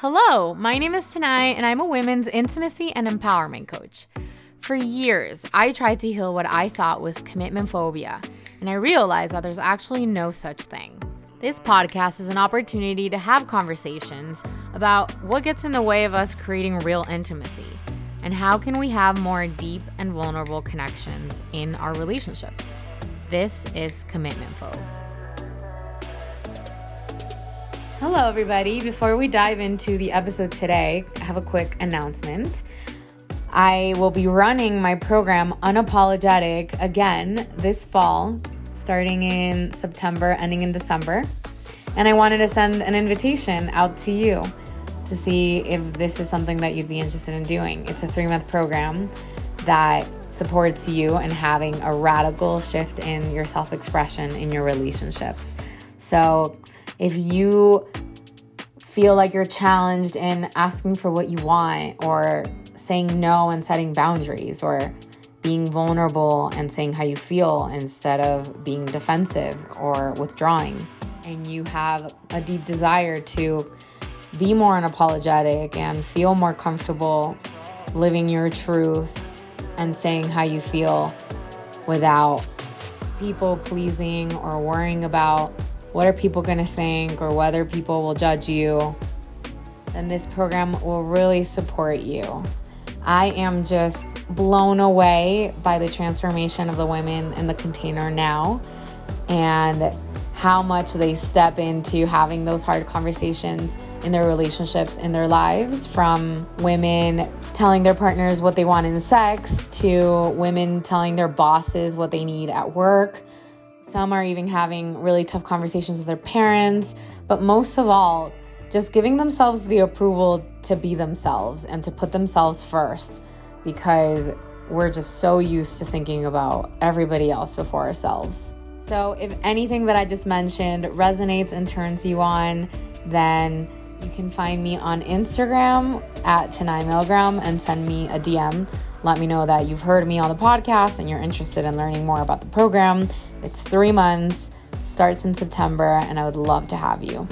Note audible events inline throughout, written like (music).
Hello, my name is Tanai, and I'm a women's intimacy and empowerment coach. For years, I tried to heal what I thought was commitment phobia, and I realized that there's actually no such thing. This podcast is an opportunity to have conversations about what gets in the way of us creating real intimacy and how can we have more deep and vulnerable connections in our relationships. This is Commitment Phobe. Hello, everybody. Before we dive into the episode today, I have a quick announcement. I will be running my program Unapologetic again this fall, starting in September, ending in December. And I wanted to send an invitation out to you to see if this is something that you'd be interested in doing. It's a three month program that supports you in having a radical shift in your self expression in your relationships. So, if you feel like you're challenged in asking for what you want or saying no and setting boundaries or being vulnerable and saying how you feel instead of being defensive or withdrawing, and you have a deep desire to be more unapologetic and feel more comfortable living your truth and saying how you feel without people pleasing or worrying about what are people going to think or whether people will judge you, then this program will really support you. I am just blown away by the transformation of the women in the container now and how much they step into having those hard conversations in their relationships, in their lives, from women telling their partners what they want in sex to women telling their bosses what they need at work some are even having really tough conversations with their parents. But most of all, just giving themselves the approval to be themselves and to put themselves first because we're just so used to thinking about everybody else before ourselves. So, if anything that I just mentioned resonates and turns you on, then you can find me on Instagram at Tanai Milgram and send me a DM. Let me know that you've heard me on the podcast and you're interested in learning more about the program. It's three months, starts in September, and I would love to have you.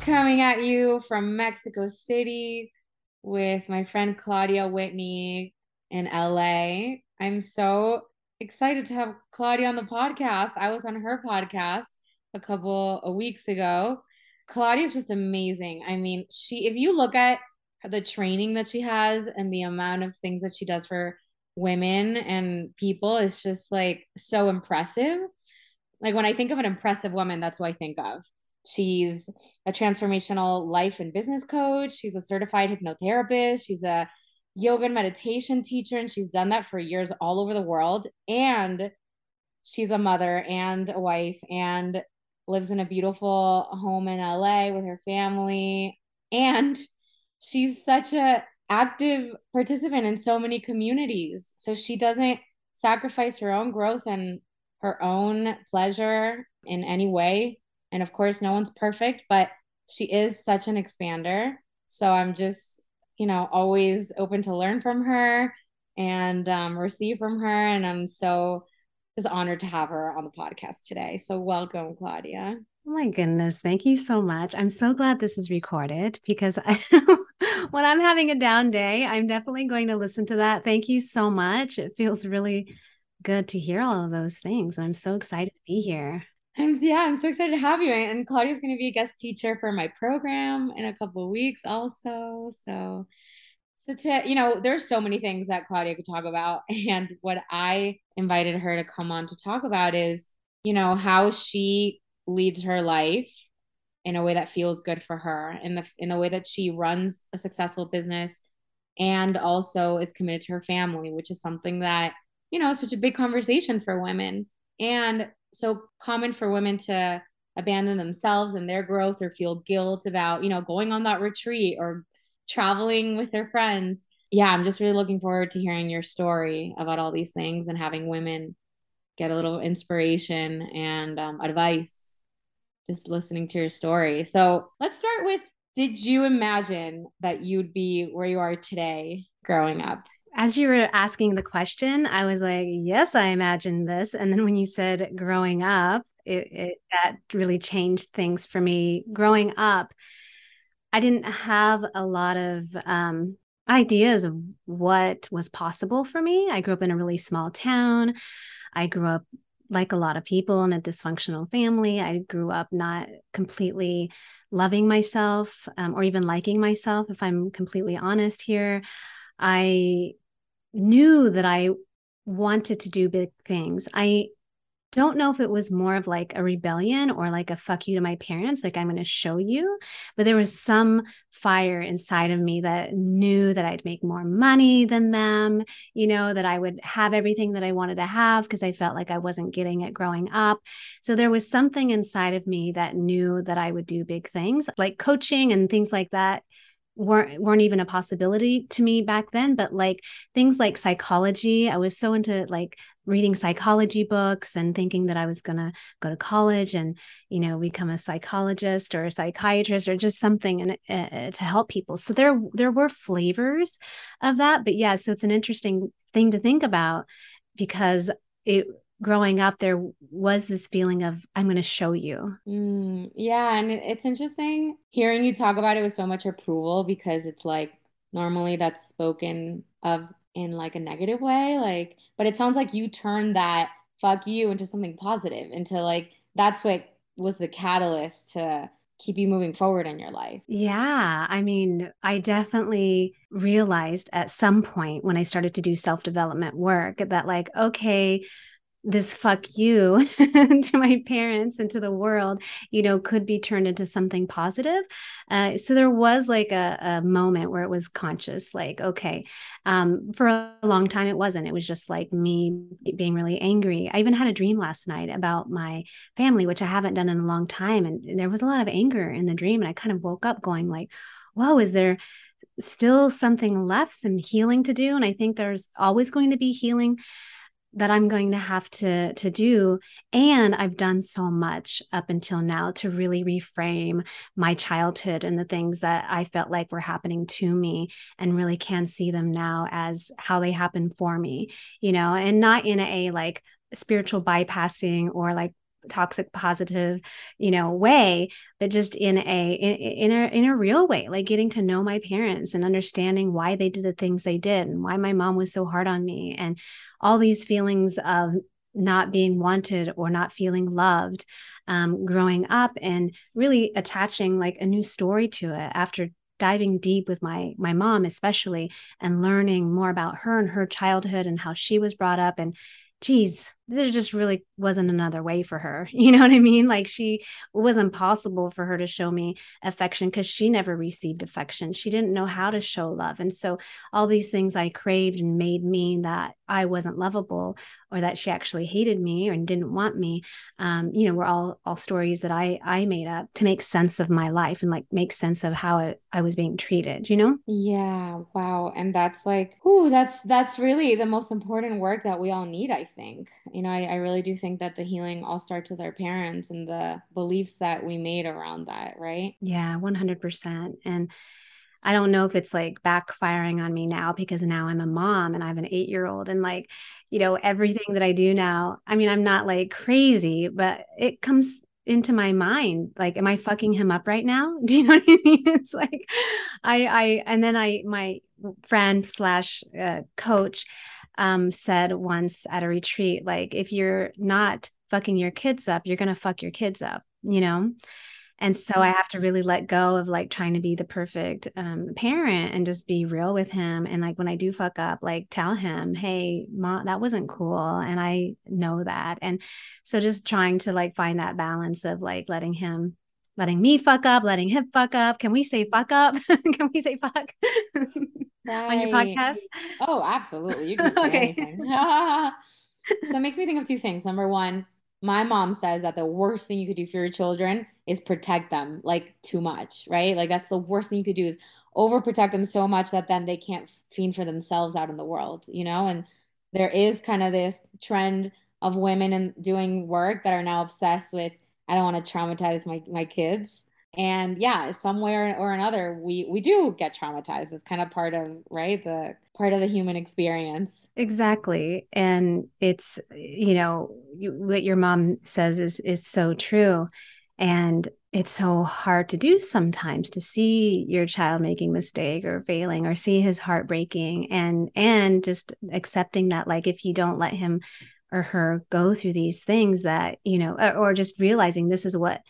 Coming at you from Mexico City with my friend Claudia Whitney in LA. I'm so excited to have Claudia on the podcast. I was on her podcast a couple of weeks ago. Claudia is just amazing. I mean, she if you look at the training that she has and the amount of things that she does for women and people is just like so impressive. Like when I think of an impressive woman, that's what I think of. She's a transformational life and business coach. She's a certified hypnotherapist. She's a yoga and meditation teacher, and she's done that for years all over the world. And she's a mother and a wife and lives in a beautiful home in LA with her family. And she's such a active participant in so many communities. So she doesn't sacrifice her own growth and her own pleasure in any way. And of course, no one's perfect, but she is such an expander. So I'm just, you know, always open to learn from her and um, receive from her. And I'm so just honored to have her on the podcast today. So welcome, Claudia. Oh my goodness. Thank you so much. I'm so glad this is recorded because I, (laughs) when I'm having a down day, I'm definitely going to listen to that. Thank you so much. It feels really good to hear all of those things. I'm so excited to be here. I'm yeah, I'm so excited to have you. And Claudia's going to be a guest teacher for my program in a couple of weeks also. So so to you know, there's so many things that Claudia could talk about (laughs) and what I invited her to come on to talk about is, you know, how she leads her life in a way that feels good for her in the in the way that she runs a successful business and also is committed to her family which is something that you know is such a big conversation for women and so common for women to abandon themselves and their growth or feel guilt about you know going on that retreat or traveling with their friends. Yeah i'm just really looking forward to hearing your story about all these things and having women get a little inspiration and um, advice just listening to your story. So let's start with Did you imagine that you'd be where you are today growing up? As you were asking the question, I was like, yes, I imagined this. And then when you said growing up, it, it that really changed things for me growing up i didn't have a lot of um, ideas of what was possible for me. I grew up in a really small town. I grew up like a lot of people in a dysfunctional family. I grew up not completely loving myself um, or even liking myself if i'm completely honest here. I knew that i wanted to do big things. I don't know if it was more of like a rebellion or like a fuck you to my parents, like I'm going to show you. But there was some fire inside of me that knew that I'd make more money than them, you know, that I would have everything that I wanted to have because I felt like I wasn't getting it growing up. So there was something inside of me that knew that I would do big things like coaching and things like that weren't weren't even a possibility to me back then but like things like psychology i was so into like reading psychology books and thinking that i was going to go to college and you know become a psychologist or a psychiatrist or just something and uh, to help people. So there there were flavors of that but yeah so it's an interesting thing to think about because it growing up there was this feeling of i'm going to show you. Mm, yeah and it's interesting hearing you talk about it with so much approval because it's like normally that's spoken of in like a negative way like but it sounds like you turned that fuck you into something positive into like that's what was the catalyst to keep you moving forward in your life. Yeah i mean i definitely realized at some point when i started to do self-development work that like okay this fuck you (laughs) to my parents and to the world, you know, could be turned into something positive. Uh, so there was like a, a, moment where it was conscious, like, okay, um, for a long time it wasn't. It was just like me being really angry. I even had a dream last night about my family, which I haven't done in a long time. And there was a lot of anger in the dream. And I kind of woke up going like, whoa, is there still something left, some healing to do? And I think there's always going to be healing that I'm going to have to to do. And I've done so much up until now to really reframe my childhood and the things that I felt like were happening to me and really can see them now as how they happened for me you know and not in a like spiritual bypassing or like toxic positive you know way but just in a in, in a in a real way like getting to know my parents and understanding why they did the things they did and why my mom was so hard on me and all these feelings of not being wanted or not feeling loved um, growing up and really attaching like a new story to it after diving deep with my my mom especially and learning more about her and her childhood and how she was brought up and geez, there just really wasn't another way for her. (laughs) You know what I mean? Like she it was impossible for her to show me affection because she never received affection. She didn't know how to show love. And so all these things I craved and made mean that I wasn't lovable or that she actually hated me or didn't want me, um, you know, were all all stories that I I made up to make sense of my life and like make sense of how I, I was being treated, you know? Yeah, wow. And that's like, ooh, that's that's really the most important work that we all need, I think. You know, I, I really do think that the healing all starts with our parents and the beliefs that we made around that, right? Yeah, 100%. And I don't know if it's like backfiring on me now because now I'm a mom and I have an eight year old and like, you know, everything that I do now, I mean, I'm not like crazy, but it comes into my mind like am i fucking him up right now? (laughs) Do you know what i mean? (laughs) It's like i i and then i my friend slash uh, coach um said once at a retreat like if you're not fucking your kids up you're gonna fuck your kids up you know and so i have to really let go of like trying to be the perfect um, parent and just be real with him. And like when i do fuck up like tell him hey mom that wasn't cool. And i know that. And so just trying to like find that balance of like letting him letting me fuck up letting him fuck up. Can we say fuck up? (laughs) Can we say fuck right. (laughs) on your podcast? Oh absolutely. You can (laughs) say okay. anything. So it makes me think of two things. Number one my mom says that the worst thing you could do for your children is protect them like too much, right? Like that's the worst thing you could do is overprotect them so much that then they can't fend for themselves out in the world, you know? And there is kind of this trend of women and doing work that are now obsessed with I don't want to traumatize my my kids. And yeah somewhere or another we we do get traumatized. It's kind of part of right the part of the human experience. Exactly. And it's you know you, what your mom says is is so true. And it's so hard to do sometimes to see your child making mistake or failing or see his heart breaking and and just accepting that like if you don't let him or her go through these things that you know or, or just realizing this is what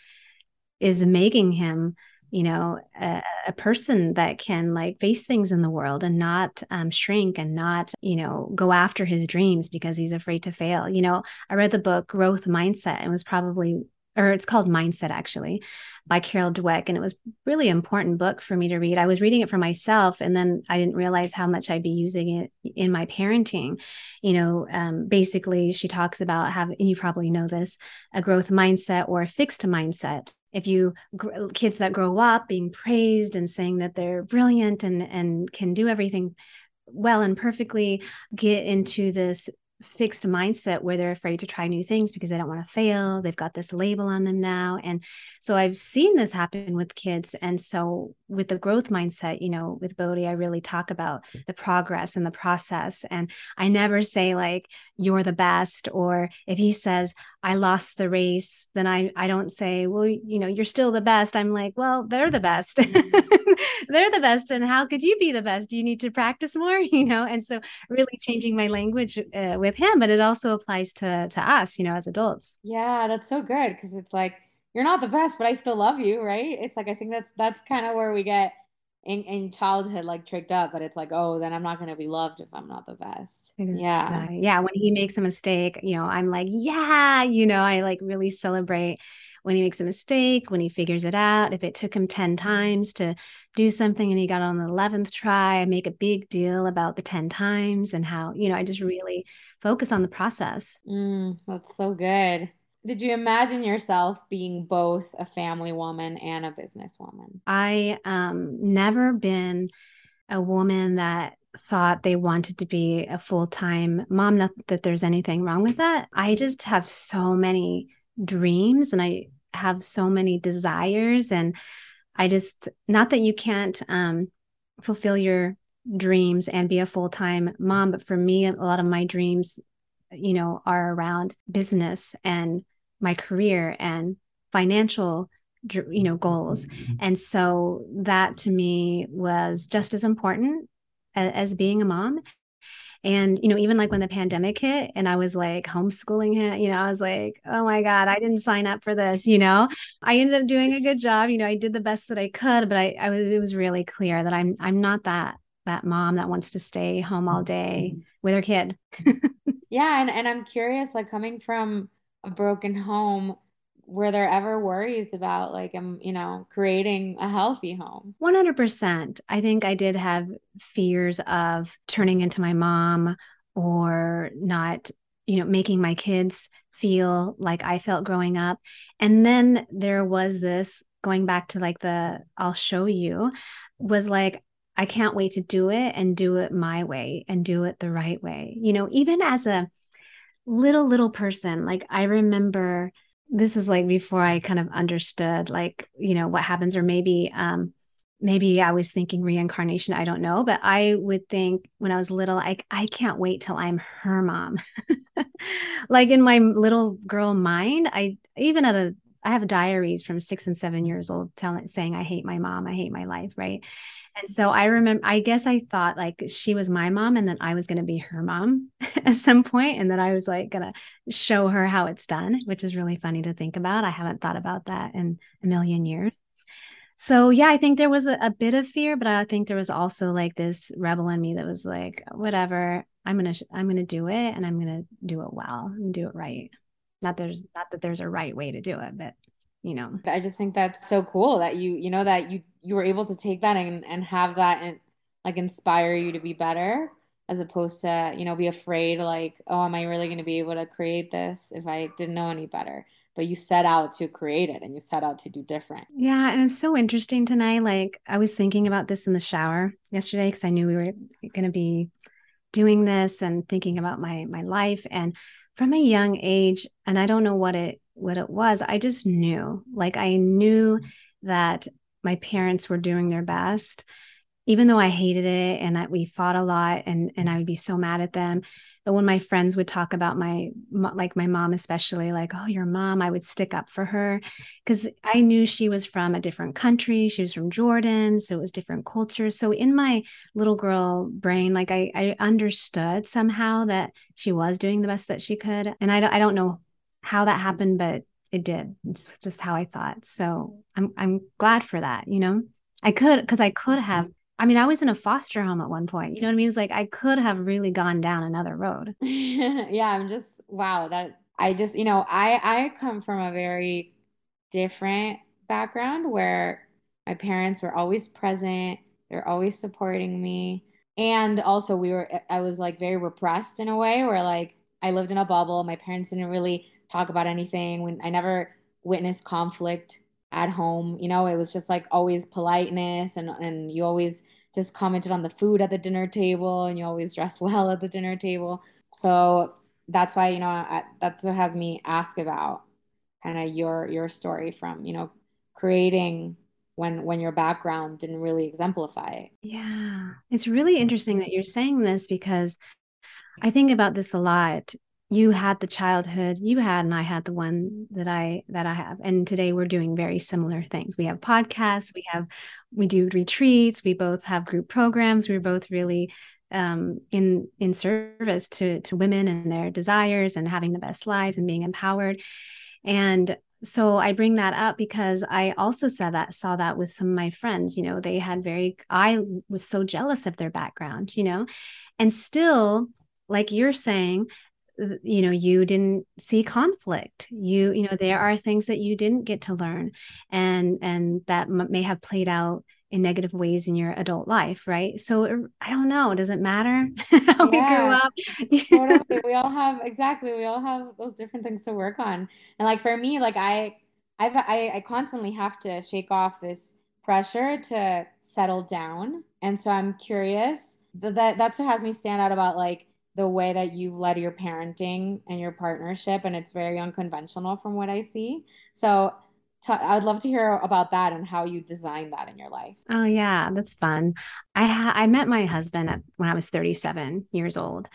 is making him you know a, a, person that can like face things in the world and not um, shrink and not you know go after his dreams because he's afraid to fail. You know i read the book growth mindset and was probably or it's called mindset actually by carol dweck and it was really important book for me to read. I was reading it for myself and then i didn't realize how much i'd be using it in my parenting. You know um, basically she talks about having you probably know this a growth mindset or a fixed mindset if you kids that grow up being praised and saying that they're brilliant and and can do everything well and perfectly get into this fixed mindset where they're afraid to try new things because they don't want to fail. They've got this label on them now. And so I've seen this happen with kids. And so with the growth mindset, you know, with Bodhi, I really talk about the progress and the process. And I never say like, you're the best, or if he says, I lost the race, then I, I don't say, well, you know, you're still the best. I'm like, well, they're the best. (laughs) they're the best. And how could you be the best? Do you need to practice more? (laughs) You know, and so really changing my language uh, with him, but it also applies to, to us, you know, as adults. Yeah, that's so good. Cause it's like, you're not the best, but I still love you. Right. It's like, I think that's, that's kind of where we get in, in childhood like tricked up but it's like oh then i'm not going to be loved if i'm not the best yeah yeah when he makes a mistake you know i'm like yeah you know i like really celebrate when he makes a mistake when he figures it out if it took him 10 times to do something and he got on the 11th try i make a big deal about the 10 times and how you know i just really focus on the process mm, that's so good did you imagine yourself being both a family woman and a businesswoman? I um never been a woman that thought they wanted to be a full-time mom not that there's anything wrong with that. I just have so many dreams and I have so many desires and I just not that you can't um fulfill your dreams and be a full-time mom but for me a lot of my dreams you know are around business and my career and financial you know goals. And so that to me was just as important as, as, being a mom and you know even like when the pandemic hit and i was like homeschooling him you know i was like oh my god i didn't sign up for this you know? I ended up doing a good job you know i did the best that i could but i, I was it was really clear that i'm i'm not that that mom that wants to stay home all day mm-hmm. with her kid. (laughs) Yeah and, and i'm curious like coming from a broken home were there ever worries about like um you know creating a healthy home? 100% i think i did have fears of turning into my mom or not you know making my kids feel like i felt growing up. And then there was this going back to like the i'll show you was like i can't wait to do it and do it my way and do it the right way. You know even as a little little person like i remember this is like before i kind of understood like you know what happens or maybe um maybe i was thinking reincarnation i don't know but i would think when i was little like I, can't wait till i'm her mom. (laughs) Like in my little girl mind i even at a i have diaries from six and seven years old telling saying i hate my mom i hate my life right and so I remember, I guess I thought like she was my mom and then I was going to be her mom (laughs) at some point, and that I was like going to show her how it's done, which is really funny to think about. I haven't thought about that in a million years. So yeah, I think there was a, a bit of fear, but I think there was also like this rebel in me that was like, whatever, I'm gonna, I'm gonna do it, and I'm gonna do it well and do it right. Not there's not that there's a right way to do it, but you know. I just think that's so cool that you you know that you you were able to take that and and have that and like inspire you to be better as opposed to you know be afraid like oh am i really going to be able to create this if i didn't know any better? But you set out to create it and you set out to do different. Yeah and it's so interesting Tanai like i was thinking about this in the shower yesterday because i knew we were going to be doing this and thinking about my my life. And from a young age and i don't know what it what it was i just knew. Like i knew mm-hmm. that my parents were doing their best. Even though I hated it and I, we fought a lot and and I would be so mad at them but when my friends would talk about my like my mom especially like oh your mom I would stick up for her. Cuz I knew she was from a different country. She was from Jordan so it was different cultures so in my little girl brain like I I understood somehow that she was doing the best that she could. And I I don't know how that happened but it did it's just how I thought so I'm I'm glad for that you know I could because I could mm-hmm. have I mean, I was in a foster home at one point. You know what I mean? It's like I could have really gone down another road. (laughs) yeah, I'm just wow, that I just, you know, I I come from a very different background where my parents were always present, they're always supporting me. And also we were I was like very repressed in a way where like I lived in a bubble. My parents didn't really talk about anything when I never witnessed conflict at home. You know, it was just like always politeness and and you always just commented on the food at the dinner table and you always dress (laughs) well at the dinner table. So that's why, you know, I, that's what has me ask about kind of your your story from, you know, creating when when your background didn't really exemplify it. Yeah. It's really interesting that you're saying this because I think about this a lot you had the childhood you had and i had the one that i that i have. And today we're doing very similar things. We have podcasts we have we do retreats we both have group programs. We're both really um, in in service to to women and their desires and having the best lives and being empowered. And so i bring that up because i also saw that saw that with some of my friends you know they had very i was so jealous of their background you know? And still like you're saying you know you didn't see conflict. You you know there are things that you didn't get to learn and and that m- may have played out in negative ways in your adult life right? So er, i don't know. Does it matter (laughs) how yeah, we grew up? Totally. (laughs) we all have exactly. We all have those different things to work on. And like for me like i I've, I, I constantly have to shake off this pressure to settle down. And so i'm curious that, that that's what has me stand out about like the way that you've led your parenting and your partnership and it's very unconventional from what i see. So t- i'd love to hear about that and how you designed that in your life. Oh yeah that's fun. I ha- i met my husband at, when i was 37 years old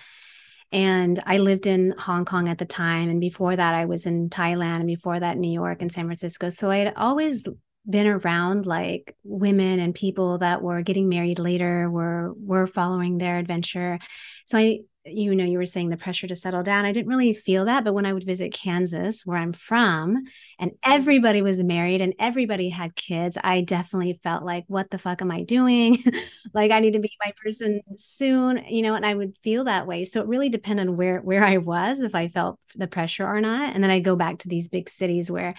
and i lived in hong kong at the time and before that i was in thailand and before that new york and san francisco. So i had always been around like women and people that were getting married later were were following their adventure. So i you know, you were saying the pressure to settle down. I didn't really feel that. But when I would visit Kansas, where I'm from, and mm-hmm. everybody was married and everybody had kids, I definitely felt like, what the fuck am I doing? (laughs) like I need to be my person soon, you know, and I would feel that way. So it really depended on where where I was, if I felt the pressure or not. And then I go back to these big cities where,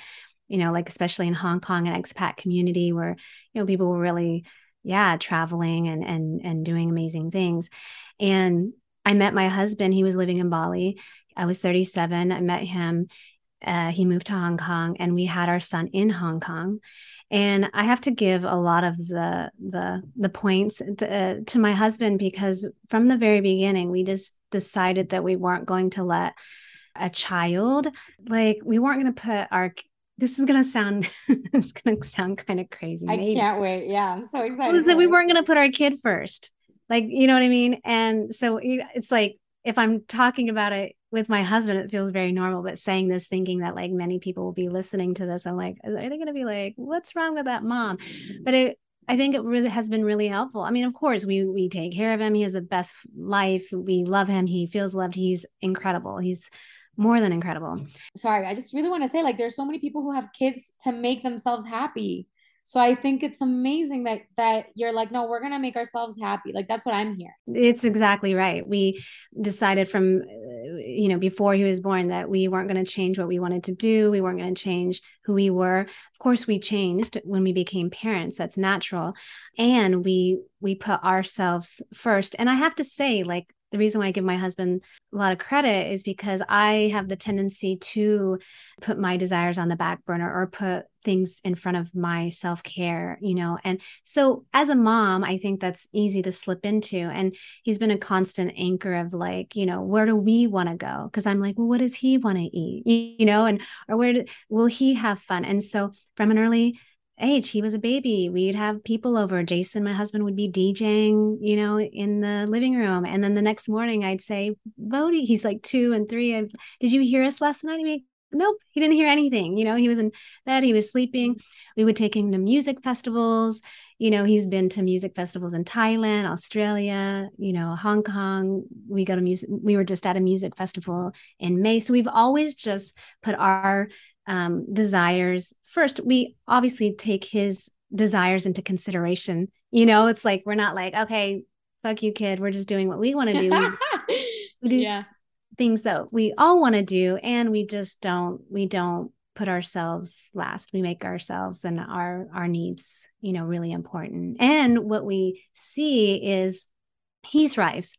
you know, like especially in Hong Kong, an expat community where, you know, people were really, yeah, traveling and and and doing amazing things. And I met my husband. He was living in Bali. I was 37. I met him. Uh, he moved to Hong Kong, and we had our son in Hong Kong. And I have to give a lot of the the the points to, uh, to my husband because from the very beginning, we just decided that we weren't going to let a child like we weren't going to put our this is gonna sound (laughs) it's gonna sound kind of crazy. I can't wait. Yeah, I'm so excited. So we weren't gonna put our kid first like you know what i mean and so it's like if i'm talking about it with my husband it feels very normal but saying this thinking that like many people will be listening to this i'm like are they going to be like what's wrong with that mom but it I think it really has been really helpful. I mean, of course, we we take care of him. He has the best life. We love him. He feels loved. He's incredible. He's more than incredible. Sorry, I just really want to say like there's so many people who have kids to make themselves happy. So I think it's amazing that that you're like, no, we're gonna make ourselves happy. Like that's what I'm here. It's exactly right. We decided from, uh, you know, before he was born that we weren't to change what we wanted to do. We weren't to change who we were. Of course, we changed when we became parents. That's natural, and we we put ourselves first. And I have to say, like the reason why I give my husband a lot of credit is because I have the tendency to put my desires on the back burner or put things in front of my self care, you know. And so as a mom, I think that's easy to slip into. And he's been a constant anchor of like, you know, where do we want to go? Because I'm like, well, what does he want to eat? You know, and or where do, will he have fun? And so from an early age, he was a baby. We'd have people over. Jason, my husband, would be DJing, you know, in the living room. And then the next morning, I'd say, Bodhi, he's like two and three. I'd, Did you hear us last night? He'd be, nope, he didn't hear anything. You know, he was in bed, he was sleeping. We would take him to music festivals. You know, he's been to music festivals in Thailand, Australia, you know, Hong Kong. We go to music, we were just at a music festival in May. So we've always just put our um, desires first. We obviously take his desires into consideration. You know, it's like we're not like, okay, fuck you, kid. We're just doing what we want to do. We, we (laughs) do yeah things that we all want to do and we just don't we don't put ourselves last we make ourselves and our our needs you know really important and what we see is he thrives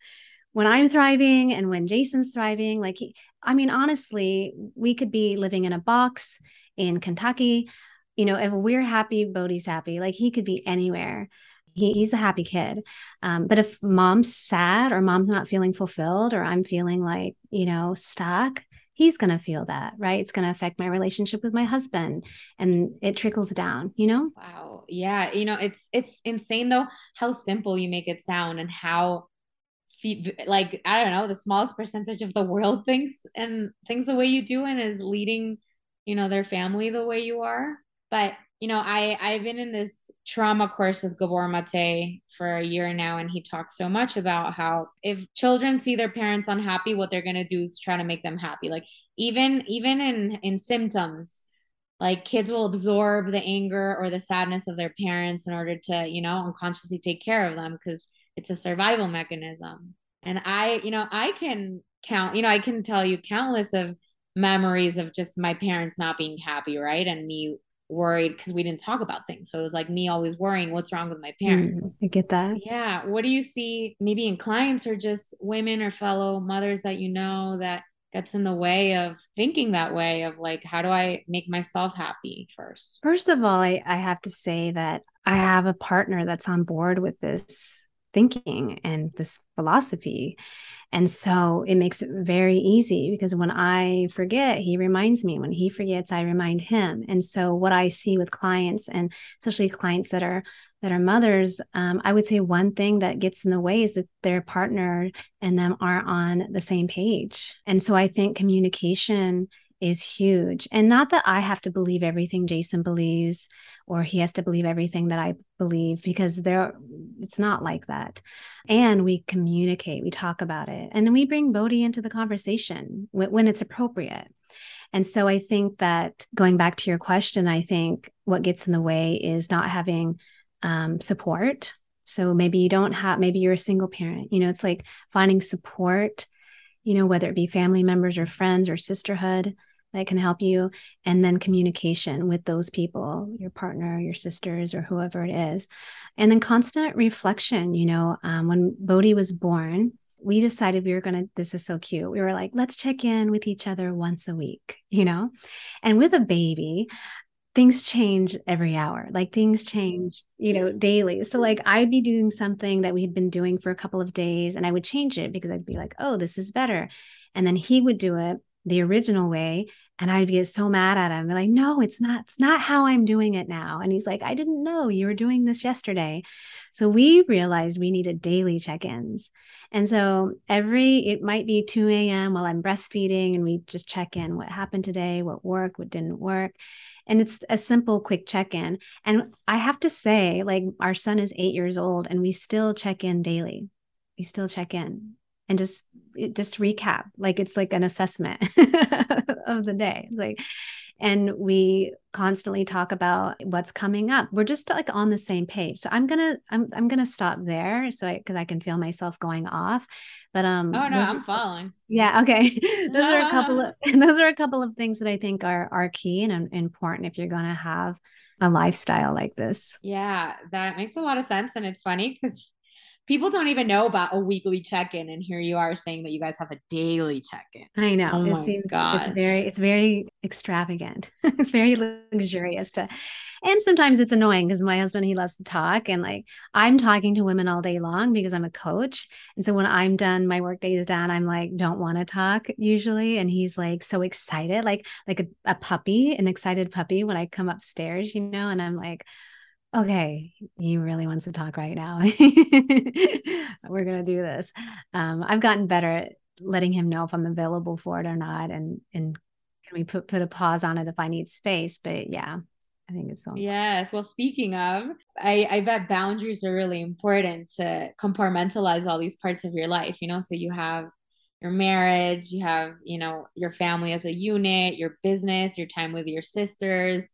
when i'm thriving and when jason's thriving like he, i mean honestly we could be living in a box in kentucky you know if we're happy bodhi's happy like he could be anywhere he, he's a happy kid. Um, but if mom's sad or mom's not feeling fulfilled or I'm feeling like, you know, stuck, he's going to feel that, right? It's going to affect my relationship with my husband and it trickles down, you know? Wow. Yeah. You know, it's, it's insane though, how simple you make it sound and how like, I don't know, the smallest percentage of the world (laughs) thinks and thinks the way you do and is leading, you know, their family the way you are. But you know, I I've been in this trauma course with Gabor Mate for a year now, and he talks so much about how if children see their parents unhappy, what they're gonna do is try to make them happy. Like even even in in symptoms, like kids will absorb the anger or the sadness of their parents in order to you know unconsciously take care of them because it's a survival mechanism. And I, you know, I can count, you know, I can tell you countless of memories of just my parents not being happy, right? And me worried because we didn't talk about things. So it was like me always worrying what's wrong with my parent. Mm, I get that. Yeah. What do you see maybe in clients or just women or fellow mothers that you know that gets in the way of thinking that way of like how do I make myself happy first? First of all, I, I have to say that I have a partner that's on board with this thinking and this philosophy. And so it makes it very easy because when I forget, he reminds me. When he forgets, I remind him. And so what I see with clients and especially clients that are that are mothers, um, I would say one thing that gets in the way is that their partner and them are on the same page. And so I think communication is huge. And not that I have to believe everything Jason believes or he has to believe everything that I believe because there it's not like that. And we communicate, we talk about it. And we bring Bodhi into the conversation when, when it's appropriate. And so I think that going back to your question, I think what gets in the way is not having um, support. So maybe you don't have, maybe you're a single parent. You know, it's like finding support, you know, whether it be family members or friends or sisterhood that can help you and then communication with those people your partner your sisters or whoever it is. And then constant reflection you know um, when bodhi was born we decided we were going to this is so cute. We were like let's check in with each other once a week (laughs) you know? And with a baby things change every hour. Like things change you know daily. So like i'd be doing something that we had been doing for a couple of days and i would change it because i'd be like oh this is better. And then he would do it the original way and I'd get so mad at him. Like, no, it's not, it's not how I'm doing it now. And he's like, I didn't know you were doing this yesterday. So we realized we needed daily check-ins. And so every it might be 2 a.m. while I'm breastfeeding, and we just check in what happened today, what worked, what didn't work. And it's a simple, quick check-in. And I have to say, like our son is eight years old and we still check in daily. We still check in and just just recap like it's like an assessment (laughs) of the day like and we constantly talk about what's coming up. We're just like on the same page. So i'm gonna i'm, I'm gonna stop there so because I, I, can feel myself going off but um oh no i'm are, following yeah okay. (laughs) Those are a couple (laughs) of those are a couple of things that i think are are key and important if you're gonna have a lifestyle like this. Yeah that makes a lot of sense and it's funny because people don't even know about a weekly check-in and here you are saying that you guys have a daily check-in. I know. Oh it seems gosh. it's very it's very extravagant. (laughs) It's very luxurious to and sometimes it's annoying because my husband he loves to talk and like i'm talking to women all day long because i'm a coach and so when i'm done my work day is done i'm like don't want to talk usually and he's like so excited like like a, a puppy an excited puppy when i come upstairs you know and i'm like okay, he really wants to talk right now. (laughs) We're going to do this. Um, I've gotten better at letting him know if I'm available for it or not. And, and can we put, put a pause on it if I need space? But yeah, I think it's so important. Yes. Well, speaking of, I, I bet boundaries are really important to compartmentalize all these parts of your life, you know, so you have your marriage, you have, you know, your family as a unit, your business, your time with your sisters,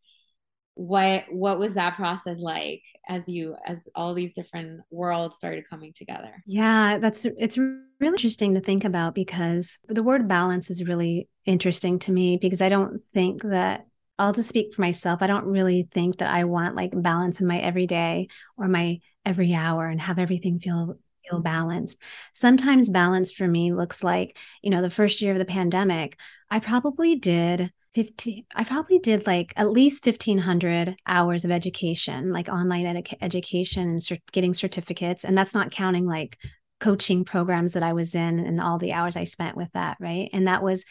what what was that process like as you as all these different worlds started coming together? Yeah that's it's really interesting to think about because the word balance is really interesting to me because i don't think that i'll just speak for myself i don't really think that i want like balance in my everyday or my every hour and have everything feel feel balanced. Sometimes balance for me looks like you know the first year of the pandemic i probably did 15 i probably did like at least 1500 hours of education like online ed- education and cert- getting certificates and that's not counting like coaching programs that i was in and all the hours i spent with that right? And that was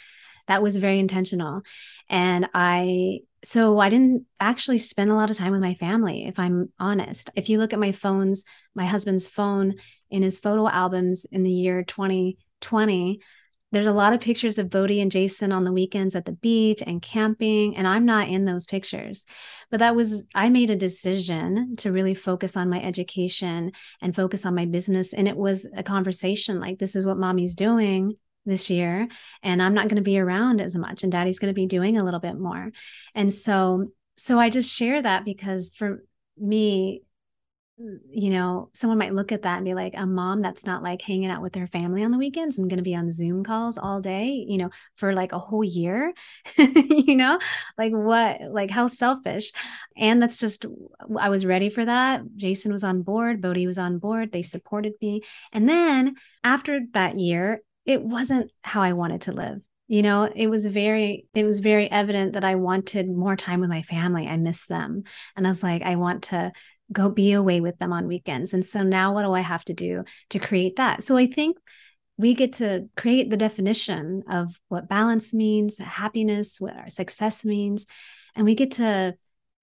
that was very intentional. And i so i didn't actually spend a lot of time with my family if i'm honest. If you look at my phones my husband's phone in his photo albums in the year 2020 there's a lot of pictures of Bodhi and Jason on the weekends at the beach and camping, and I'm not in those pictures. But that was, I made a decision to really focus on my education and focus on my business. And it was a conversation like, this is what mommy's doing this year, and I'm not going to be around as much, and daddy's going to be doing a little bit more. And so, so I just share that because for me, you know, someone might look at that and be like, a mom that's not like hanging out with their family on the weekends and going to be on Zoom calls all day, you know, for like a whole year, (laughs) you know, like what, like how selfish. And that's just, I was ready for that. Jason was on board, Bodhi was on board, they supported me. And then after that year, it wasn't how I wanted to live you know it was very it was very evident that i wanted more time with my family i miss them and i was like i want to go be away with them on weekends. And so now what do I have to do to create that? So I think we get to create the definition of what balance means, happiness, what our success means, and we get to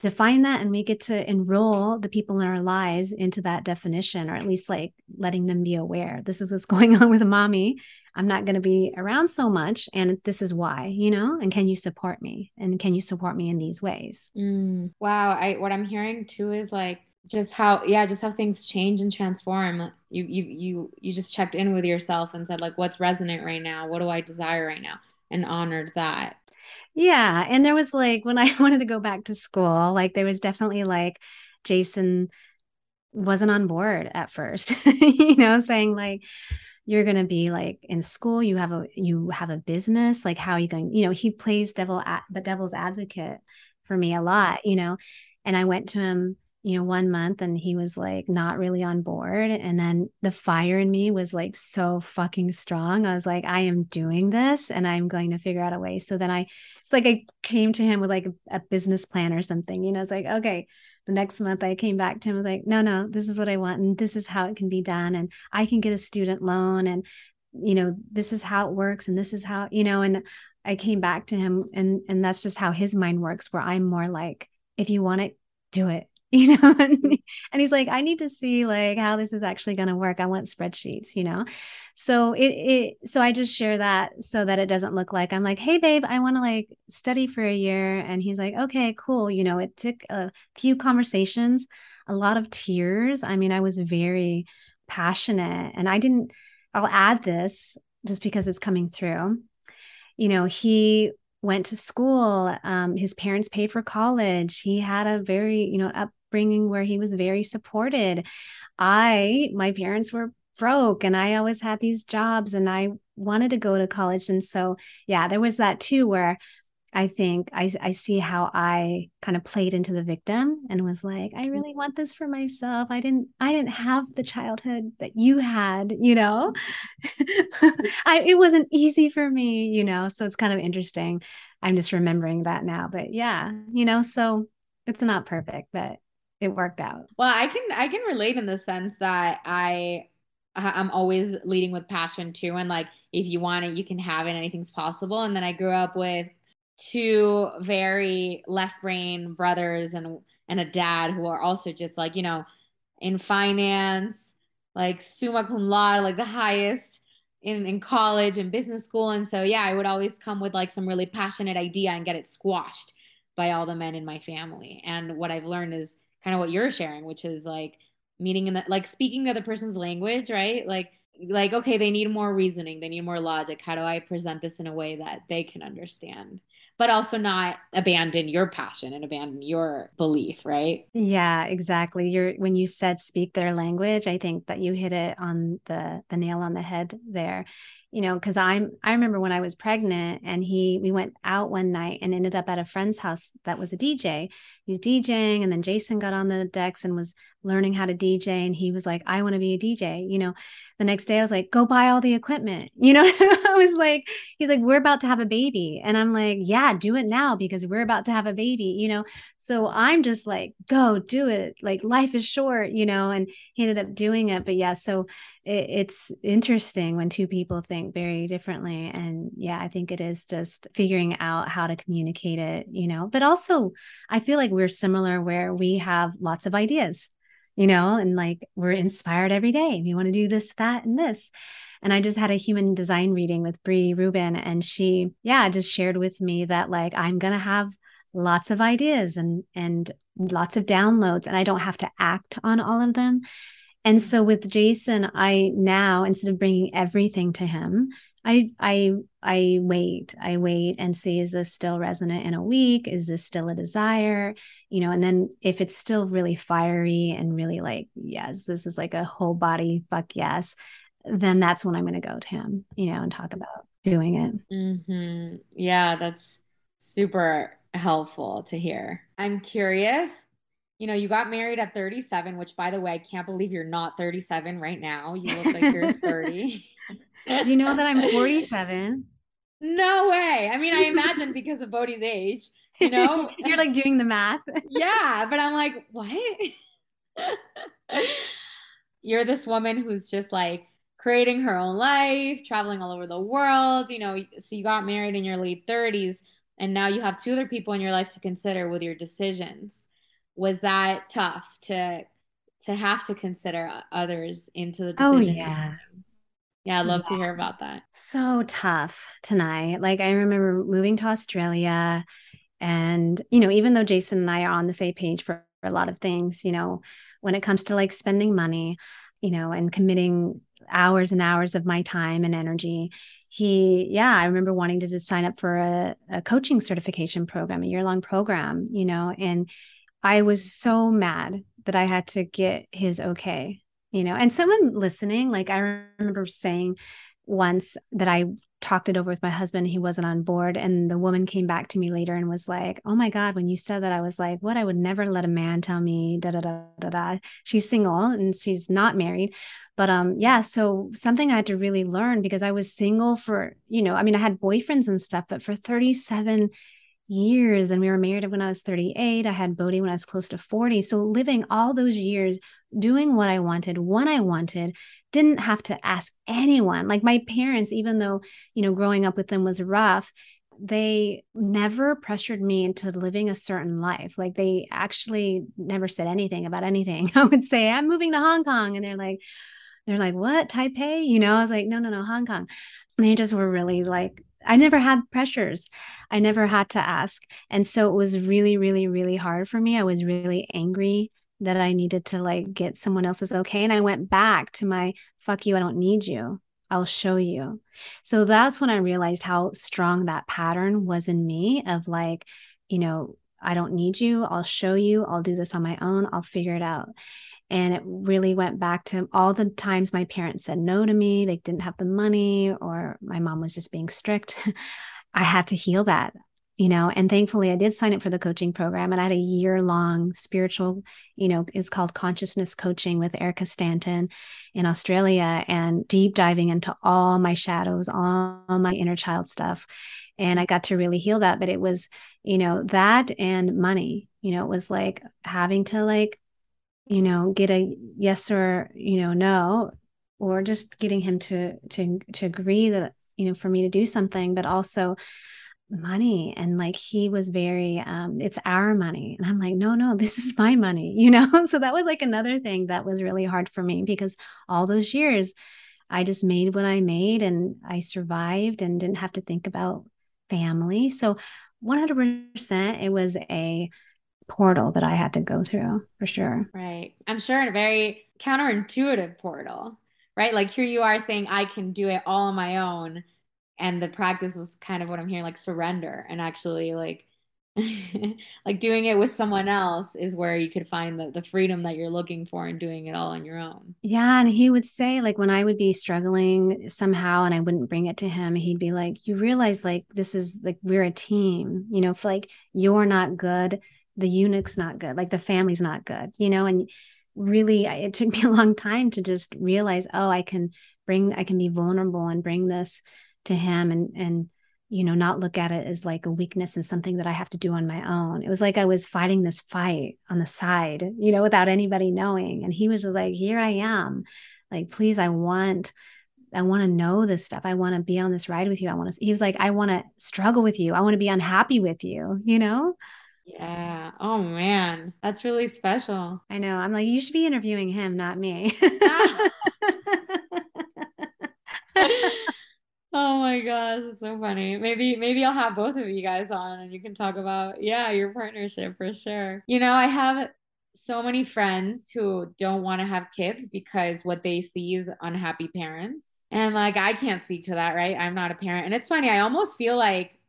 define that and we get to enroll the people in our lives into that definition or at least like letting them be aware. This is what's (laughs) going on with mommy. I'm not going to be around so much and this is why you know? And can you support me? And can you support me in these ways? Mm, wow i what i'm hearing too is like just how yeah just how things change and transform. You you you you just checked in with yourself and said like what's resonant right now? What do i desire right now? And honored that. Yeah. And there was like when i (laughs) wanted to go back to school like there was definitely like jason wasn't on board at first (laughs) you know saying like you're going to be like in school. You have a you have a business. Like how are you going? You know he plays devil at the devil's advocate for me a lot you know? And i went to him you know, one month and he was like not really on board. And then the fire in me was like so fucking strong. I was like, I am doing this and I'm going to figure out a way. So then I, it's like I came to him with like a, a business plan or something, you know, it's like, okay, the next month I came back to him, I was like, no, no, this is what I want. And this is how it can be done. And I can get a student loan and, you know, this is how it works. And this is how, you know, and I came back to him and, and that's just how his mind works, where I'm more like, if you want it, do it (laughs) you know and, he's like i need to see like how this is actually going to work. I want spreadsheets you know? So it, it so i just share that so that it doesn't look like i'm like hey babe i want to like study for a year and he's like okay cool you know? It took a few conversations a lot of tears. I mean i was very passionate and i didn't i'll add this just because it's coming through. You know he went to school um, his parents paid for college. He had a very you know up upbringing where he was very supported. I, my parents were broke and I always had these jobs and I wanted to go to college. And so, yeah, there was that too, where I think I, I see how I kind of played into the victim and was like, I really mm-hmm. want this for myself. I didn't, I didn't have the childhood that you had, you know, (laughs) I, it wasn't easy for me, you know? So it's kind of interesting. I'm just remembering that now, but yeah, you know, so it's not perfect, but it worked out. Well, I can I can relate in the sense that I I'm always leading with passion too, and like if you want it, you can have it. Anything's possible. And then I grew up with two very left brain brothers and and a dad who are also just like you know in finance, like summa cum laude, like the highest in, in college and business school. And so, yeah, I would always come with like some really passionate idea and get it squashed by all the men in my family. And what I've learned is kind of what you're sharing, which is like meeting in the, like speaking the other person's language, right? Like, like, okay, they need more reasoning, they need more logic. How do I present this in a way that they can understand? but also not abandon your passion and abandon your belief, right? Yeah, exactly. You're when you said speak their language, I think that you hit it on the the nail on the head there. You know, because I'm I remember when I was pregnant and he we went out one night and ended up at a friend's house that was a DJ. He was DJing and then Jason got on the decks and was learning how to DJ and he was like, I want to be a DJ. You know, the next day I was like, go buy all the equipment. (laughs) You know, I was like, he's like, we're about to have a baby. And I'm like, yeah, do it now because we're about to have a baby, you know? So I'm just like, go do it. Like life is short, you know? And he ended up doing it. But yeah, so it, it's interesting when two people think very differently. And yeah, I think it is just figuring out how to communicate it, you know? But also, I feel like we're similar where we have lots of ideas you know, and like we're inspired every day. We want to do this, that, and this. And I just had a human design reading with Brie Rubin, and she, yeah, just shared with me that like I'm gonna have lots of ideas and and lots of downloads, and I don't have to act on all of them. And so with Jason, I now instead of bringing everything to him, I I I wait. I wait and see is this still resonant in a week? Is this still a desire? You know, and then if it's still really fiery and really like, yes, this is like a whole body fuck yes, then that's when I'm going to go to him, you know, and talk about doing it. Mm-hmm. Yeah, that's super helpful to hear. I'm curious. You know, you got married at 37, which by the way, I can't believe you're not 37 right now. You look like you're (laughs) 30. Do you know that I'm 47? No way. I mean, I imagine because of Bodhi's age, you know? (laughs) You're like doing the math. yeah, but I'm like, what? You're this woman who's just like creating her own life, traveling all over the world, you know. So you got married in your late 30s, and now you have two other people in your life to consider with your decisions. Was that tough to to have to consider others into the oh, decision? Oh yeah. Yeah, I'd love yeah. to hear about that. So tough Tanai. Like I remember moving to Australia and you know, even though Jason and I are on the same page for a lot of things, you know, when it comes to like spending money, you know, and committing hours and hours of my time and energy, he yeah, I remember wanting to sign up for a, a coaching certification program, a year-long program, you know, and I was so mad that I had to get his okay you know and someone listening like i remember saying once that i talked it over with my husband he wasn't on board and the woman came back to me later and was like oh my god when you said that i was like what? I would never let a man tell me da da da da da. She's single and she's not married. But um yeah so something i had to really learn because i was single for you know i mean i had boyfriends and stuff but for 37 years and we were married when I was 38. I had Bodhi when I was close to 40. So living all those years doing what I wanted, when I wanted, didn't have to ask anyone. Like my parents, even though, you know, growing up with them was rough, they never pressured me into living a certain life. Like they actually never said anything about anything. (laughs) I would say, I'm moving to Hong Kong. And they're like, they're like, what? Taipei? You know, I was like, no, no, no, Hong Kong. And they just were really like I never had pressures. I never had to ask. And so it was really, really, really hard for me. I was really angry that I needed to like get someone else's okay. And I went back to my fuck you, I don't need you. I'll show you. So that's when I realized how strong that pattern was in me of like, you know, I don't need you. I'll show you. I'll do this on my own. I'll figure it out. And it really went back to all the times my parents said no to me, they didn't have the money, or my mom was just being strict. (laughs) I had to heal that, you know, and thankfully I did sign up for the coaching program and I had a year long spiritual, you know, it's called consciousness coaching with Erica Stanton in Australia and deep diving into all my shadows, all my inner child stuff. And I got to really heal that. But it was, you know, that and money You know, it was like having to like, you know, get a yes or, you know, no, or just getting him to to to agree that, you know, for me to do something, but also money. And like he was very um it's our money. And i'm like no no this is my money (laughs) you know? So that was like another thing that was really hard for me because all those years i just made what i made and i survived and didn't have to think about family. So 100% it was a portal that i had to go through for sure right i'm sure a very counterintuitive portal right like here you are saying i can do it all on my own and the practice was kind of what I'm hearing like surrender and actually like (laughs) like doing it with someone else is where you could find the, the freedom that you're looking for and doing it all on your own. Yeah. And he would say, like, when I would be struggling somehow and I wouldn't bring it to him, he'd be like, You realize, like, this is like, we're a team, you know, if like you're not good, the eunuch's not good, like the family's not good, you know, and really it took (laughs) me a long time to just realize, oh, I can bring, I can be vulnerable and bring this to him and and you know not look at it as like a weakness and something that i have to do on my own. It was like i was fighting this fight on the side you know without anybody knowing. And he was just like here i am. Like please i want i want to know this stuff. I want to be on this ride with you. I want to he was like i want to struggle with you. I want to be unhappy with you you know yeah. Oh man, that's really special. I know. I'm like, you should be interviewing him, not me. Ah. (laughs) (laughs) Oh my gosh, it's so funny. Maybe maybe I'll have both of you guys on and you can talk about yeah, your partnership for sure. You know, I have so many friends who don't want to have kids because what they see is unhappy parents. And like I can't speak to that, right? I'm not a parent. And it's funny, I almost feel like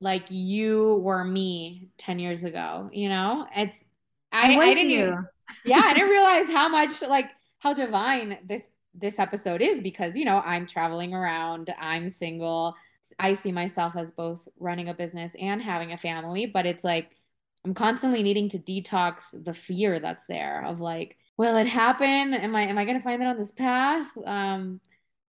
like you were me 10 years ago, you know? It's I, I, didn't you. Even, (laughs) yeah, I didn't realize how much like how divine this this episode is because, you know, I'm traveling around, I'm single. I see myself as both running a business and having a family, but it's like I'm constantly needing to detox the fear that's there of like, will it happen? Am I am I gonna find it on this path? Um,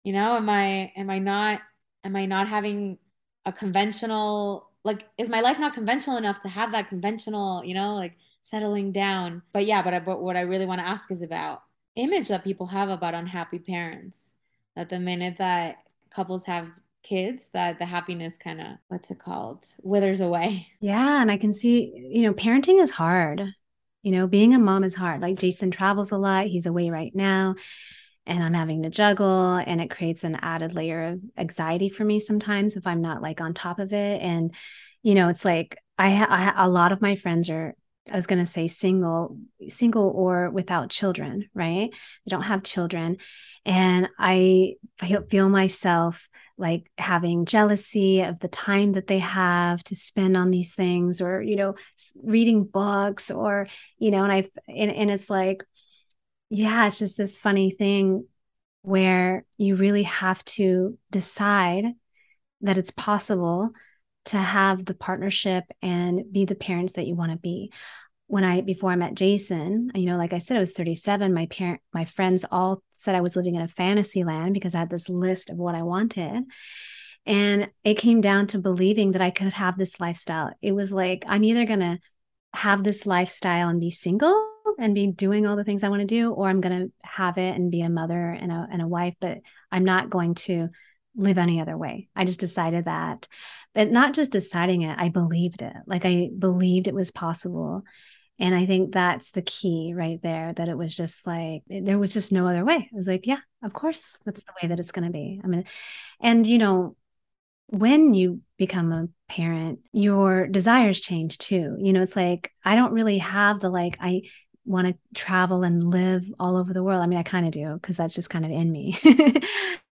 you know, am I am I not am I not having a conventional like is my life not conventional enough to have that conventional, you know, like settling down? But yeah, but I, but what I really want to ask is about image that people have about unhappy parents. That the minute that couples have kids that the happiness kind of what's it called withers away. Yeah and i can see you know parenting is hard. You know being a mom is hard. Like jason travels a lot. He's away right now and i'm having to juggle and it creates an added layer of anxiety for me sometimes if i'm not like on top of it and you know it's like I, I a lot of my friends are I was going to say single, single or without children, right? They don't have children. And I feel myself like having jealousy of the time that they have to spend on these things or, you know, reading books or, you know, and I, and, and it's like, yeah, it's just this funny thing where you really have to decide that it's possible to have the partnership and be the parents that you want to be when I before I met Jason, you know, like I said, I was 37. My parent, my friends all said I was living in a fantasy land because I had this list of what I wanted. And it came down to believing that I could have this lifestyle. It was like, I'm either gonna have this lifestyle and be single and be doing all the things I want to do, or I'm gonna have it and be a mother and a and a wife, but I'm not going to live any other way. I just decided that. But not just deciding it, I believed it. Like I believed it was possible. And I think that's the key right there that it was just like, eh, there was just no other way. I was like, yeah, of course, that's the way that it's going to be. I mean, and you know, when you become a parent, your desires change too. You know, it's like, I don't really have the like, I, want to travel and live all over the world. I mean, I kind of do because that's just kind of in me. (laughs)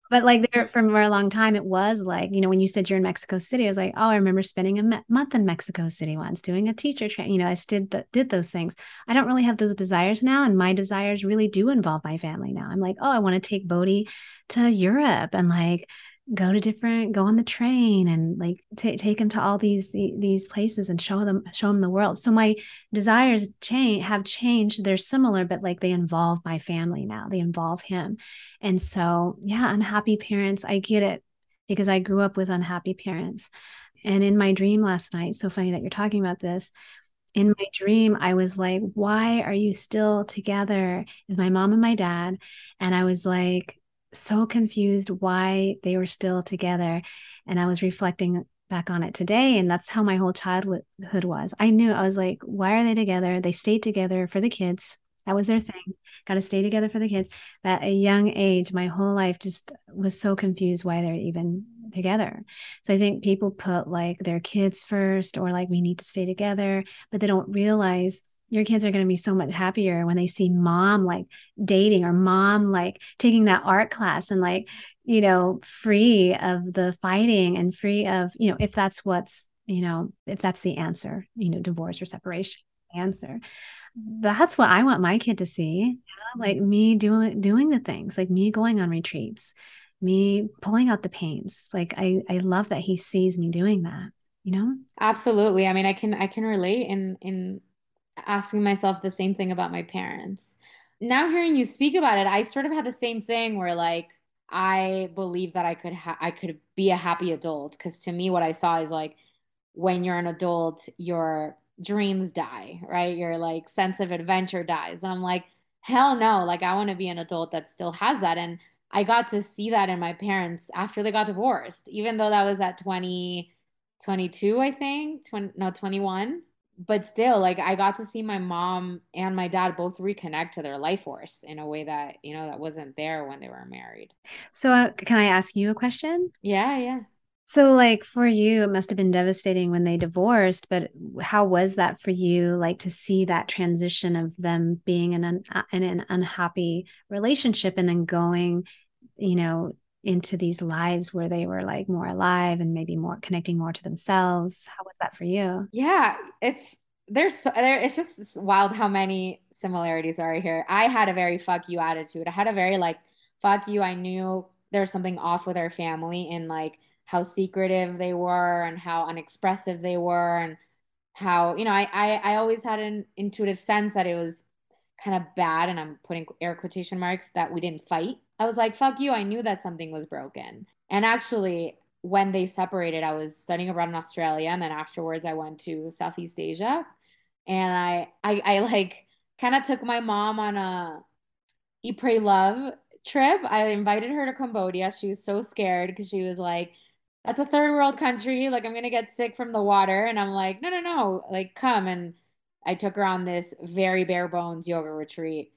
But like there for a long time, it was like, you know, when you said you're in Mexico City, I was like, oh, I remember spending a me- month in Mexico City once doing a teacher train. You know, I did, did those things. I don't really have those desires now. And my desires really do involve my family now. I'm like, oh, I want to take Bodhi to Europe and like go to different go on the train and like t- take him to all these these places and show them show him the world. So my desires change have changed. They're similar but like they involve my family now. They involve him. And so yeah unhappy parents i get it because i grew up with unhappy parents. And in my dream last night so funny that you're talking about this. In my dream, I was like, why are you still together? With my mom and my dad. And I was like, so confused why they were still together. And I was reflecting back on it today. And that's how my whole childhood was. I knew I was like, why are they together? They stayed together for the kids. That was their thing. Got to stay together for the kids. But at a young age, my whole life just was so confused why they're even together. So I think people put like their kids first or like we need to stay together, but they don't realize your kids are going to be so much happier when they see mom like dating or mom like taking that art class and like you know free of the fighting and free of you know if that's what's you know if that's the answer you know divorce or separation answer. That's what i want my kid to see. You know? like me doing doing the things like me going on retreats me pulling out the pains like i i love that he sees me doing that you know? Absolutely. I mean i can i can relate in in asking myself the same thing about my parents. Now hearing you speak about it, I sort of had the same thing where like I believe that I could ha- I could be a happy adult because to me what I saw is like when you're an adult your dreams die, right? Your like sense of adventure dies. And I'm like hell no, like I want to be an adult that still has that and I got to see that in my parents after they got divorced, even though that was at 20 22, I think, 20 no 21 but still like i got to see my mom and my dad both reconnect to their life force in a way that you know that wasn't there when they were married. So uh, can i ask you a question? Yeah yeah. So like for you it must have been devastating when they divorced but how was that for you like to see that transition of them being in an uh, in an unhappy relationship and then going you know into these lives where they were like more alive and maybe more connecting more to themselves. How was that for you? Yeah, it's there's so, there it's just wild how many similarities are here. I had a very fuck you attitude. I had a very like fuck you. I knew there was something off with our family and like how secretive they were and how unexpressive they were and how you know I, I I always had an intuitive sense that it was kind of bad and I'm putting air quotation marks that we didn't fight I was like, fuck you. I knew that something was broken. And actually, when they separated, I was studying abroad in Australia. And then afterwards, I went to Southeast Asia. And I, I, I like kind of took my mom on a eat, pray, love trip. I invited her to Cambodia. She was so scared because she was like, that's a third world country. Like, I'm going to get sick from the water. And I'm like, no, no, no. Like, come. And I took her on this very bare bones yoga retreat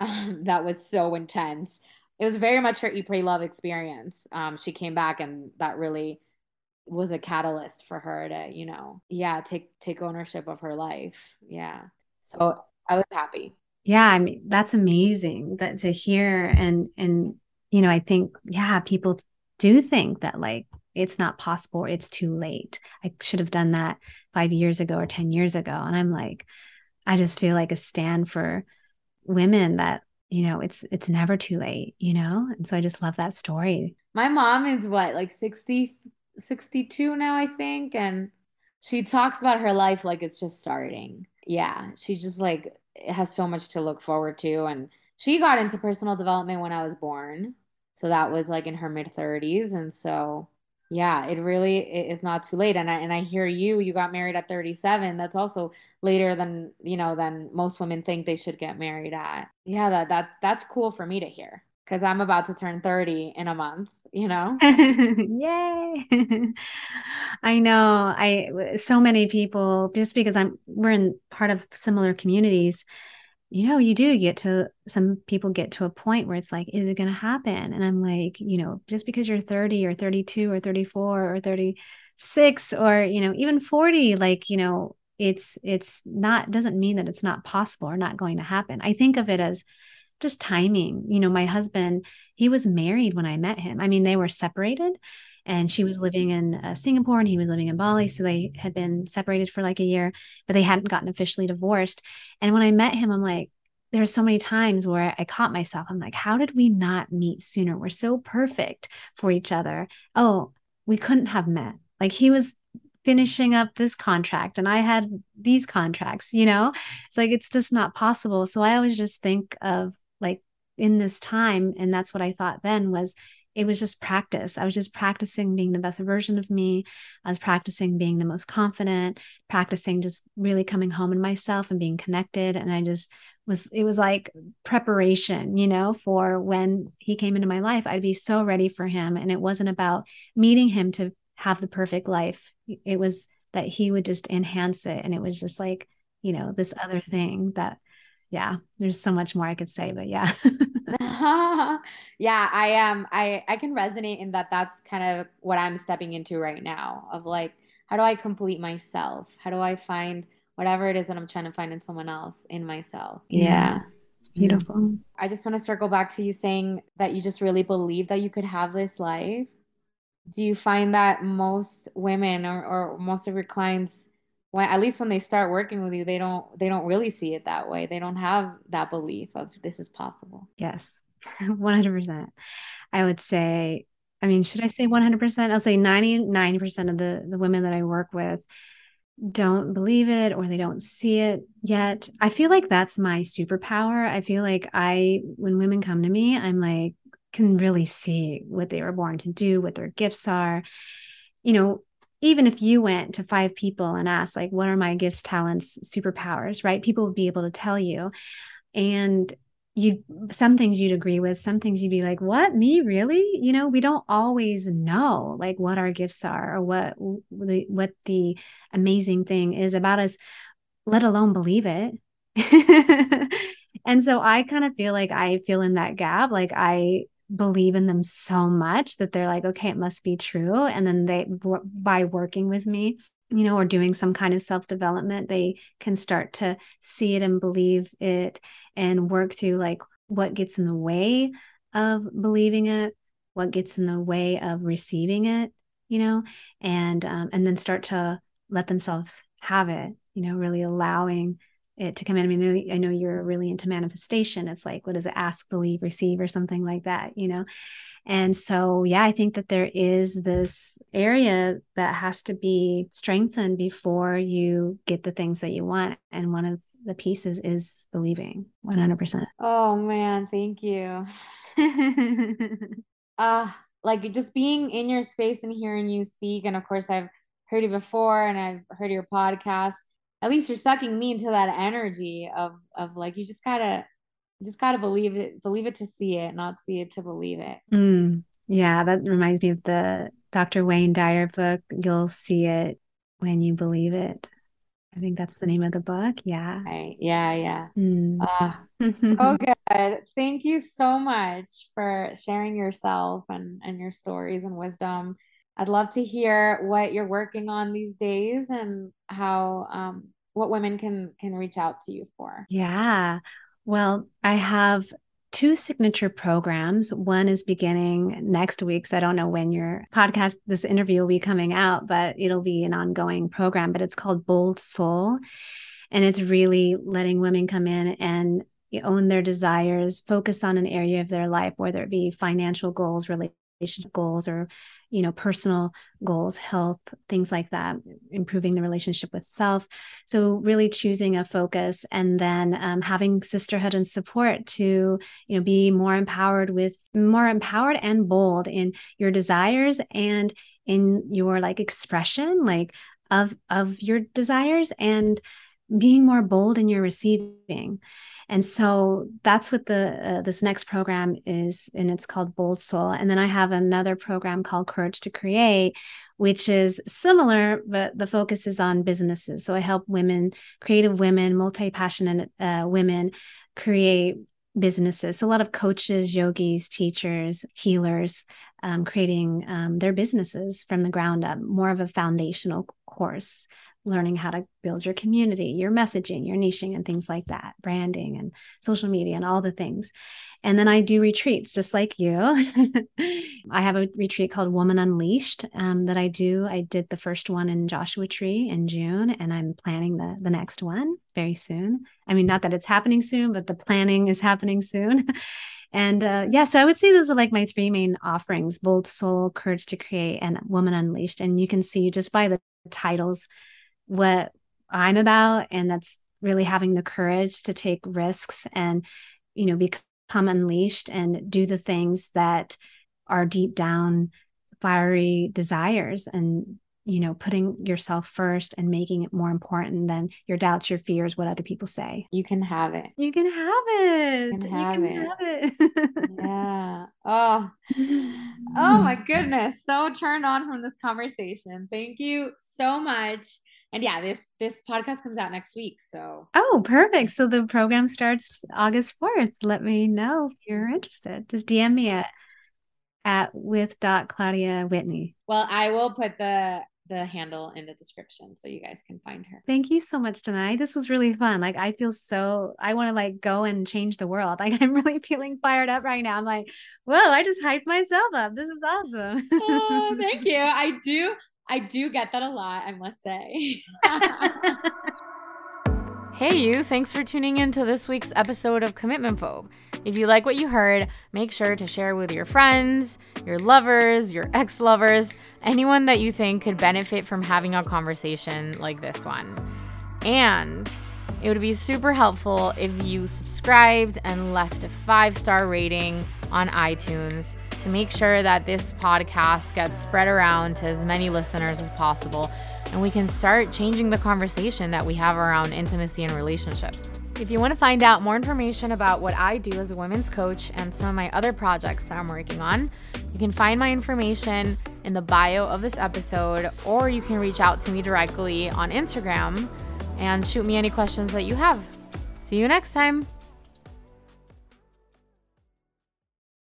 um, (laughs) that was so intense it was very much her pray love experience. Um she came back and that really was a catalyst for her to you know yeah take take ownership of her life. Yeah. So i was happy. Yeah i mean that's amazing that to hear and and you know i think yeah people do think that like it's not possible it's too late. I should have done that five years ago or ten years ago. And i'm like i just feel like a stand for women that you know it's it's never too late you know? And so i just love that story. My mom is what like 60 62 now i think and she talks about her life like it's just starting. Yeah she just like has so much to look forward to and she got into personal development when i was born. So that was like in her mid 30s and so yeah, it really is not too late. And I and I hear you, you got married at 37. That's also later than, you know, than most women think they should get married at. Yeah, that that's that's cool for me to hear because I'm about to turn 30 in a month, you know? (laughs) Yay. (laughs) I know. I so many people just because I'm we're in part of similar communities you know, you do get to some people get to a point where it's like, is it going to happen? And I'm like, you know, just because you're 30 or 32 or 34 or 36 or, you know, even 40, like, you know, it's, it's not, doesn't mean that it's not possible or not going to happen. I think of it as just timing. You know, my husband, he was married when I met him. I mean, they were separated and she was living in uh, Singapore and he was living in Bali. So they had been separated for like a year, but they hadn't gotten officially divorced. And when I met him, I'm like, there's so many times where I caught myself. I'm like, how did we not meet sooner? We're so perfect for each other. Oh, we couldn't have met. Like he was finishing up this contract and I had these contracts, you know? It's like it's just not possible. So I always just think of like in this time and that's what I thought then was it was just practice. I was just practicing being the best version of me. I was practicing being the most confident, practicing just really coming home in myself and being connected. And I just was, it was like preparation, you know, for when he came into my life, I'd be so ready for him. And it wasn't about meeting him to have the perfect life. It was that he would just enhance it. And it was just like, you know, this other thing that, yeah, there's so much more I could say, but yeah. (laughs) (laughs) yeah, I am. Um, I I can resonate in that. That's kind of what I'm stepping into right now. Of like, how do I complete myself? How do I find whatever it is that I'm trying to find in someone else in myself? Yeah, yeah. it's beautiful. I just want to circle back to you saying that you just really believe that you could have this life. Do you find that most women or, or most of your clients when at least when they start working with you they don't they don't really see it that way. They don't have that belief of this is possible. Yes. (laughs) 100% i would say i mean should i say 100% i'll say 99% of the the women that i work with don't believe it or they don't see it yet. I feel like that's my superpower. I feel like i when women come to me i'm like can really see what they were born to do what their gifts are. You know even if you went to five people and asked like what are my gifts talents superpowers right? People would be able to tell you. And you some things you'd agree with some things you'd be like what? Me? Really? You know we don't always know like what our gifts are or what the what the amazing thing is about us let alone believe it. (laughs) And so i kind of feel like i feel in that gap. Like i believe in them so much that they're like, okay, it must be true. And then they, by working with me, you know, or doing some kind of self development, they can start to see it and believe it and work through like what gets in the way of believing it, what gets in the way of receiving it, you know, and um, and then start to let themselves have it, you know, really allowing it to come in. I mean, I know, I know you're really into manifestation. It's like, what is it? Ask, believe, receive, or something like that, you know? And so, yeah, I think that there is this area that has to be strengthened before you get the things that you want. And one of the pieces is believing 100%. Oh, man. Thank you. (laughs) uh, like just being in your space and hearing you speak. And of course, I've heard you before and I've heard your podcast at least you're sucking me into that energy of of like you just gotta you just gotta believe it believe it to see it not see it to believe it. Mm, yeah that reminds me of the dr wayne dyer book you'll see it when you believe it. I think that's the name of the book. Yeah. Right. yeah yeah. Mm. uh, so (laughs) good. Thank you so much for sharing yourself and and your stories and wisdom I'd love to hear what you're working on these days and how um, what women can can reach out to you for. Yeah. Well, I have two signature programs. One is beginning next week. So I don't know when your podcast, this interview will be coming out, but it'll be an ongoing program. But it's called Bold Soul. And it's really letting women come in and own their desires, focus on an area of their life, whether it be financial goals, relationship goals, or you know personal goals health things like that improving the relationship with self. So really choosing a focus and then um, having sisterhood and support to you know be more empowered with more empowered and bold in your desires and in your like expression like of of your desires and being more bold in your receiving and so that's what the uh, this next program is, and it's called Bold Soul. And then I have another program called Courage to Create, which is similar, but the focus is on businesses. So I help women, creative women, multi passionate uh, women, create businesses. So a lot of coaches, yogis, teachers, healers, um, creating um, their businesses from the ground up, more of a foundational course learning how to build your community, your messaging, your niching, and things like that, branding and social media and all the things. And then I do retreats just like you. (laughs) I have a retreat called Woman Unleashed um, that I do. I did the first one in Joshua Tree in June, and I'm planning the, the next one very soon. I mean, not that it's happening soon, but the planning is happening soon. (laughs) And uh, yeah, so I would say those are like my three main offerings Bold Soul, Courage to Create, and Woman Unleashed. And you can see just by the titles what I'm about. And that's really having the courage to take risks and, you know, become unleashed and do the things that are deep down fiery desires and you know, putting yourself first and making it more important than your doubts, your fears, what other people say. You can have it. You can have it. You can have, you can it. Have it. yeah. Oh. (laughs) Oh my goodness. So turned on from this conversation. Thank you so much. And yeah, this this podcast comes out next week. So Oh, perfect. So the program starts August 4th. Let me know if you're mm-hmm. interested. Just DM me at at with dot Claudia Whitney. Well, I will put the the handle in the description so you guys can find her. Thank you so much Tanai. This was really fun. Like I feel so I want to like go and change the world. Like (laughs) I'm really feeling fired up right now. I'm like, whoa, I just hyped myself up. This is awesome. oh, thank (laughs) you. I do I do get that a lot, I must say. (laughs) Hey, you, thanks for tuning in to this week's episode of Commitment Phobe. If you like what you heard, make sure to share with your friends, your lovers, your ex lovers, anyone that you think could benefit from having a conversation like this one. And it would be super helpful if you subscribed and left a five star rating on iTunes to make sure that this podcast gets spread around to as many listeners as possible and we can start changing the conversation that we have around intimacy and relationships. If you want to find out more information about what I do as a women's coach and some of my other projects that I'm working on, you can find my information in the bio of this episode, or you can reach out to me directly on Instagram and shoot me any questions that you have. See you next time.